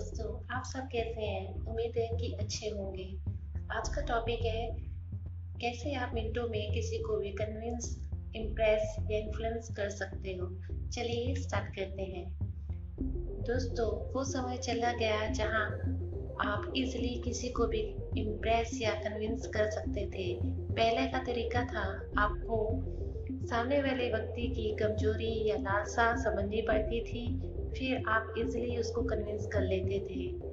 दोस्तों, आप सब कैसे हैं उम्मीद है कि अच्छे होंगे। आज का टॉपिक है, कैसे आप मिनटों में किसी को भी कन्विंस इम्प्रेस या इन्फ्लुएंस कर सकते हो? चलिए स्टार्ट करते हैं। दोस्तों, वो समय चला गया जहाँ आप इजीली किसी को भी इम्प्रेस या कन्विंस कर सकते थे। पहले का तरीका था, आपको सामने वाले व्यक्ति की कमज़ोरी या लालसा समझनी पड़ती थी। फिर आप इजीली उसको कन्विंस कर लेते थे।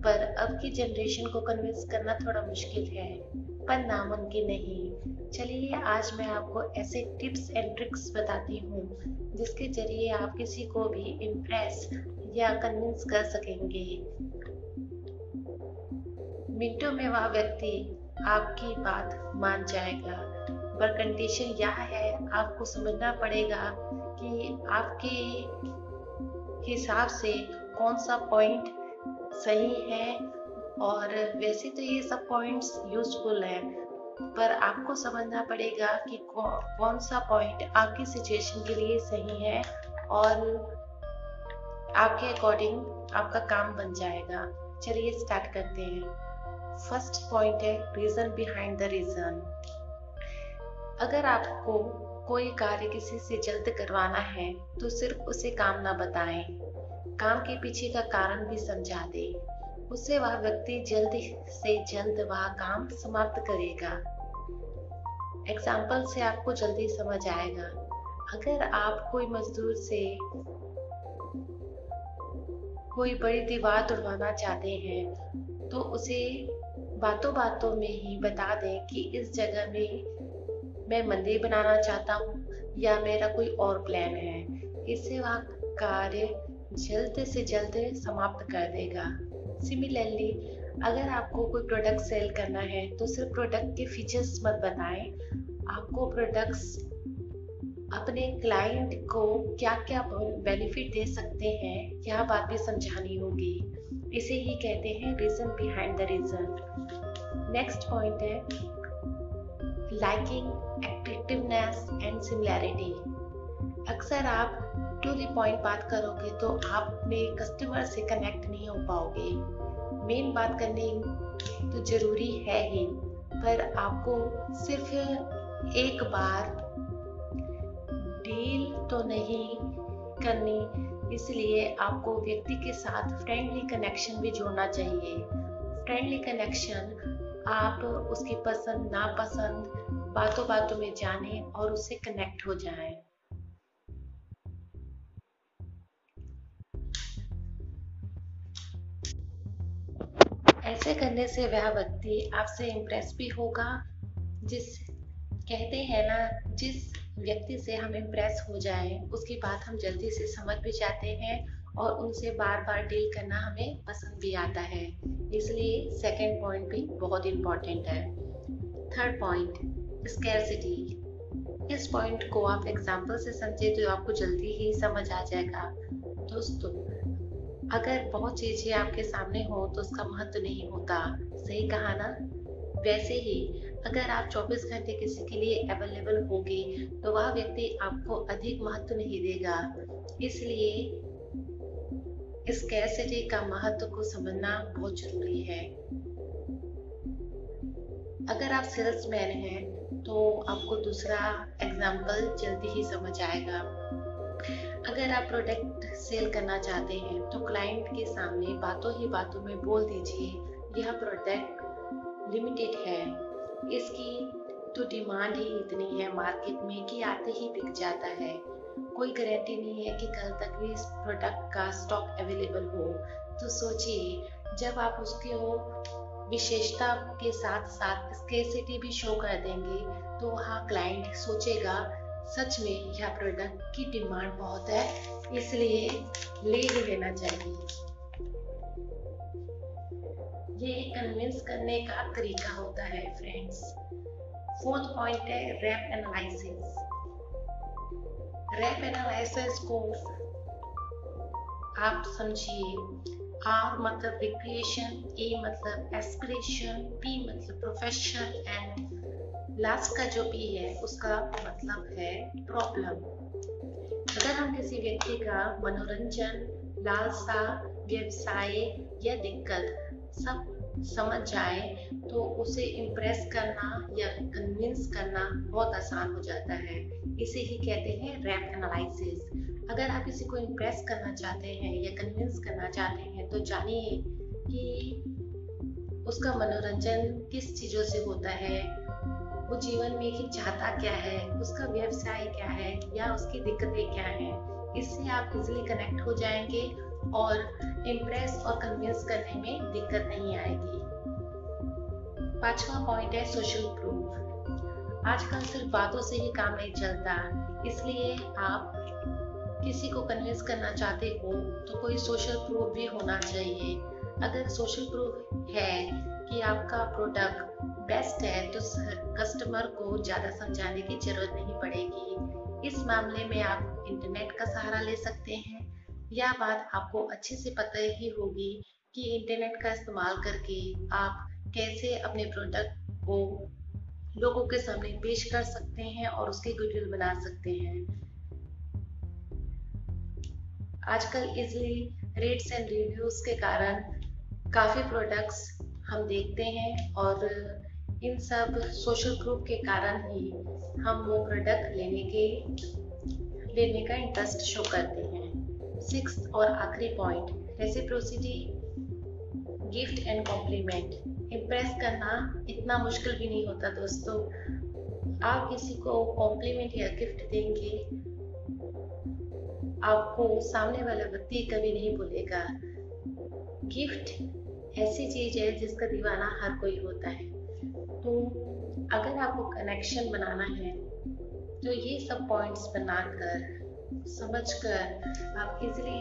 पर अब की जनरेशन को कन्विंस करना थोड़ा मुश्किल है, पर नामुमकिन नहीं। चलिए, आज मैं आपको ऐसे टिप्स एंड ट्रिक्स बताती हूँ, जिसके ज़रिए आप किसी को भी इम्प्रेस या कन्विंस कर सकेंगे। मिनटों में वह व्यक्ति आपकी बात मान जाएगा, पर कंडीशन यह है, आपको समझना पड़ेगा कि आपके हिसाब से कौन सा पॉइंट सही है? और वैसे तो ये सब पॉइंट्स यूजफुल है, पर आपको समझना पड़ेगा कि कौन सा पॉइंट आपकी सिचुएशन के लिए सही है और आपके अकॉर्डिंग आपका काम बन जाएगा। चलिए स्टार्ट करते हैं। फ़र्स्ट पॉइंट है रीजन बिहाइंड द रीजन अगर आपको कोई कार्य किसी से जल्द करवाना है तो सिर्फ़ उसे काम ना बताएँ। काम के पीछे का कारण भी समझा दे। उससे वह व्यक्ति जल्द से जल्द वह काम समाप्त करेगा। एग्ज़ाम्पल से आपको जल्दी समझ आएगा। अगर आप कोई मजदूर से कोई बड़ी दीवार तोड़वाना चाहते हैं तो उसे बातों बातों में ही बता दें कि इस जगह में मैं मंदिर बनाना चाहता हूँ या मेरा कोई और प्लान है? इससे वह कार्य जल्द से जल्द समाप्त कर देगा। सिमिलरली अगर आपको कोई प्रोडक्ट सेल करना है तो सिर्फ़ प्रोडक्ट के फीचर्स मत बताएँ। आपको प्रोडक्ट्स अपने क्लाइंट को क्या क्या बेनिफिट दे सकते हैं, यह बात भी समझानी होगी। इसे ही कहते हैं reason behind the reason next point है लाइकिंग एट्रेक्टिवनेस एंड सिमिलैरिटी अक्सर आप टू द पॉइंट बात करोगे तो आप अपने कस्टमर से कनेक्ट नहीं हो पाओगे। मेन बात करनी तो ज़रूरी है ही, पर आपको सिर्फ़ एक बार डील तो नहीं करनी, इसलिए आपको व्यक्ति के साथ फ्रेंडली कनेक्शन भी जोड़ना चाहिए। फ्रेंडली कनेक्शन आप उसकी पसंद, नापसंद बातों बातों में जाने और उससे कनेक्ट हो जाएँ। ऐसे करने से वह व्यक्ति आपसे इम्प्रेस भी होगा, जिस, कहते हैं ना, जिस व्यक्ति से हम इम्प्रेस हो जाए, उसकी बात हम जल्दी से समझ भी जाते हैं और उनसे बार बार डील करना हमें पसंद भी आता है इसलिए सेकंड पॉइंट भी बहुत इम्पोर्टेंट है थर्ड पॉइंट स्कैरसिटी इस पॉइंट को आप एग्ज़ाम्पल से समझे तो आपको जल्दी ही समझ आ जाएगा। दोस्तों, अगर बहुत चीज़ें आपके सामने हो तो उसका महत्व नहीं होता। सही कहा ना? वैसे ही, अगर आप 24 घंटे किसी के लिए अवेलेबल होंगे तो वह व्यक्ति आपको अधिक महत्व नहीं देगा। इसलिए इस कैसिटी का महत्व को समझना बहुत ज़रूरी है। अगर आप सेल्समैन हैं तो आपको दूसरा एग्ज़ाम्पल जल्दी ही समझ आएगा। अगर आप प्रोडक्ट सेल करना चाहते हैं तो क्लाइंट के सामने बातों ही बातों में बोल दीजिए, यह प्रोडक्ट लिमिटेड है। इसकी तो डिमांड ही इतनी है मार्केट में कि आते ही बिक जाता है। कोई गारंटी नहीं है कि कल तक भी इस प्रोडक्ट का स्टॉक अवेलेबल हो। तो सोचिए, जब आप उसके हो विशेषता के साथ साथ स्केसिटी भी शो कर देंगे तो वहाँ क्लाइंट सोचेगा, सच में यह प्रोडक्ट की डिमांड बहुत है, इसलिए ले ही लेना चाहिए। ये कन्विंस करने का तरीका होता है फ्रेंड्स फोर्थ पॉइंट है रैप एनालिसिस रैप एनालिसिस को आप समझिए। आर मतलब रिक्रिएशन ए मतलब एस्पिरेशन पी मतलब प्रोफेशन एंड लास्ट का जो पी है, उसका मतलब है प्रॉब्लम अगर हम किसी व्यक्ति का मनोरंजन, लालसा, व्यवसाय या दिक्कत सब समझ जाए तो उसे इम्प्रेस करना या कन्विंस करना बहुत आसान हो जाता है. इसे ही कहते हैं रैप एनालिसिस अगर आप किसी को इम्प्रेस करना चाहते हैं या कन्विंस करना चाहते हैं तो जानिए कि उसका मनोरंजन किस चीज़ों से होता है, वो जीवन में कि चाहता क्या है, उसका व्यवसाय क्या है, या उसकी दिक्कतें क्या हैं, इससे आप इजिली कनेक्ट हो जाएँगे और इम्प्रेस और कन्विंस करने में दिक्कत नहीं आएगी। पांचवा पॉइंट है सोशल प्रूफ आजकल सिर्फ़ बातों से ही काम नहीं चलता, इसलिए आप किसी को कन्विंस करना चाहते हो तो कोई सोशल प्रूफ भी होना चाहिए। अगर सोशल प्रूफ है कि आपका प्रोडक्ट बेस्ट है तो कस्टमर को ज़्यादा समझाने की ज़रूरत नहीं पड़ेगी। इस मामले में आप इंटरनेट का सहारा ले सकते हैं। यह बात आपको अच्छे से पता ही होगी कि इंटरनेट का इस्तेमाल करके आप कैसे अपने प्रोडक्ट को लोगों के सामने पेश कर सकते हैं और उसकी गुडविल बना सकते हैं। आजकल इजली रेट्स एंड रिव्यूज़ के कारण काफ़ी प्रोडक्ट्स हम देखते हैं और इन सब सोशल प्रूफ के कारण ही हम वो प्रोडक्ट लेने के, लेने का इंटरेस्ट शो करते हैं। सिक्स और आखिरी point reciprocity gift and compliment impress करना इतना मुश्किल भी नहीं होता दोस्तों। आप किसी को कॉम्प्लीमेंट या गिफ्ट देंगे आपको सामने वाला व्यक्ति कभी नहीं भूलेगा गिफ्ट ऐसी चीज़ है जिसका दीवाना हर कोई होता है। तो अगर आपको कनेक्शन बनाना है तो ये सब पॉइंट्स बनाकर, समझकर आप इजीली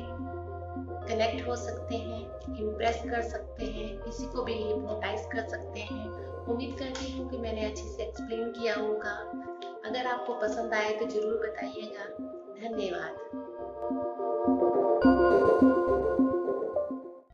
कनेक्ट हो सकते हैं इम्प्रेस कर सकते हैं, किसी को भी हिप्नोटाइज कर सकते हैं। उम्मीद करती हूँ कि मैंने अच्छे से एक्सप्लेन किया होगा। अगर आपको पसंद आए तो ज़रूर बताइएगा। धन्यवाद। thank you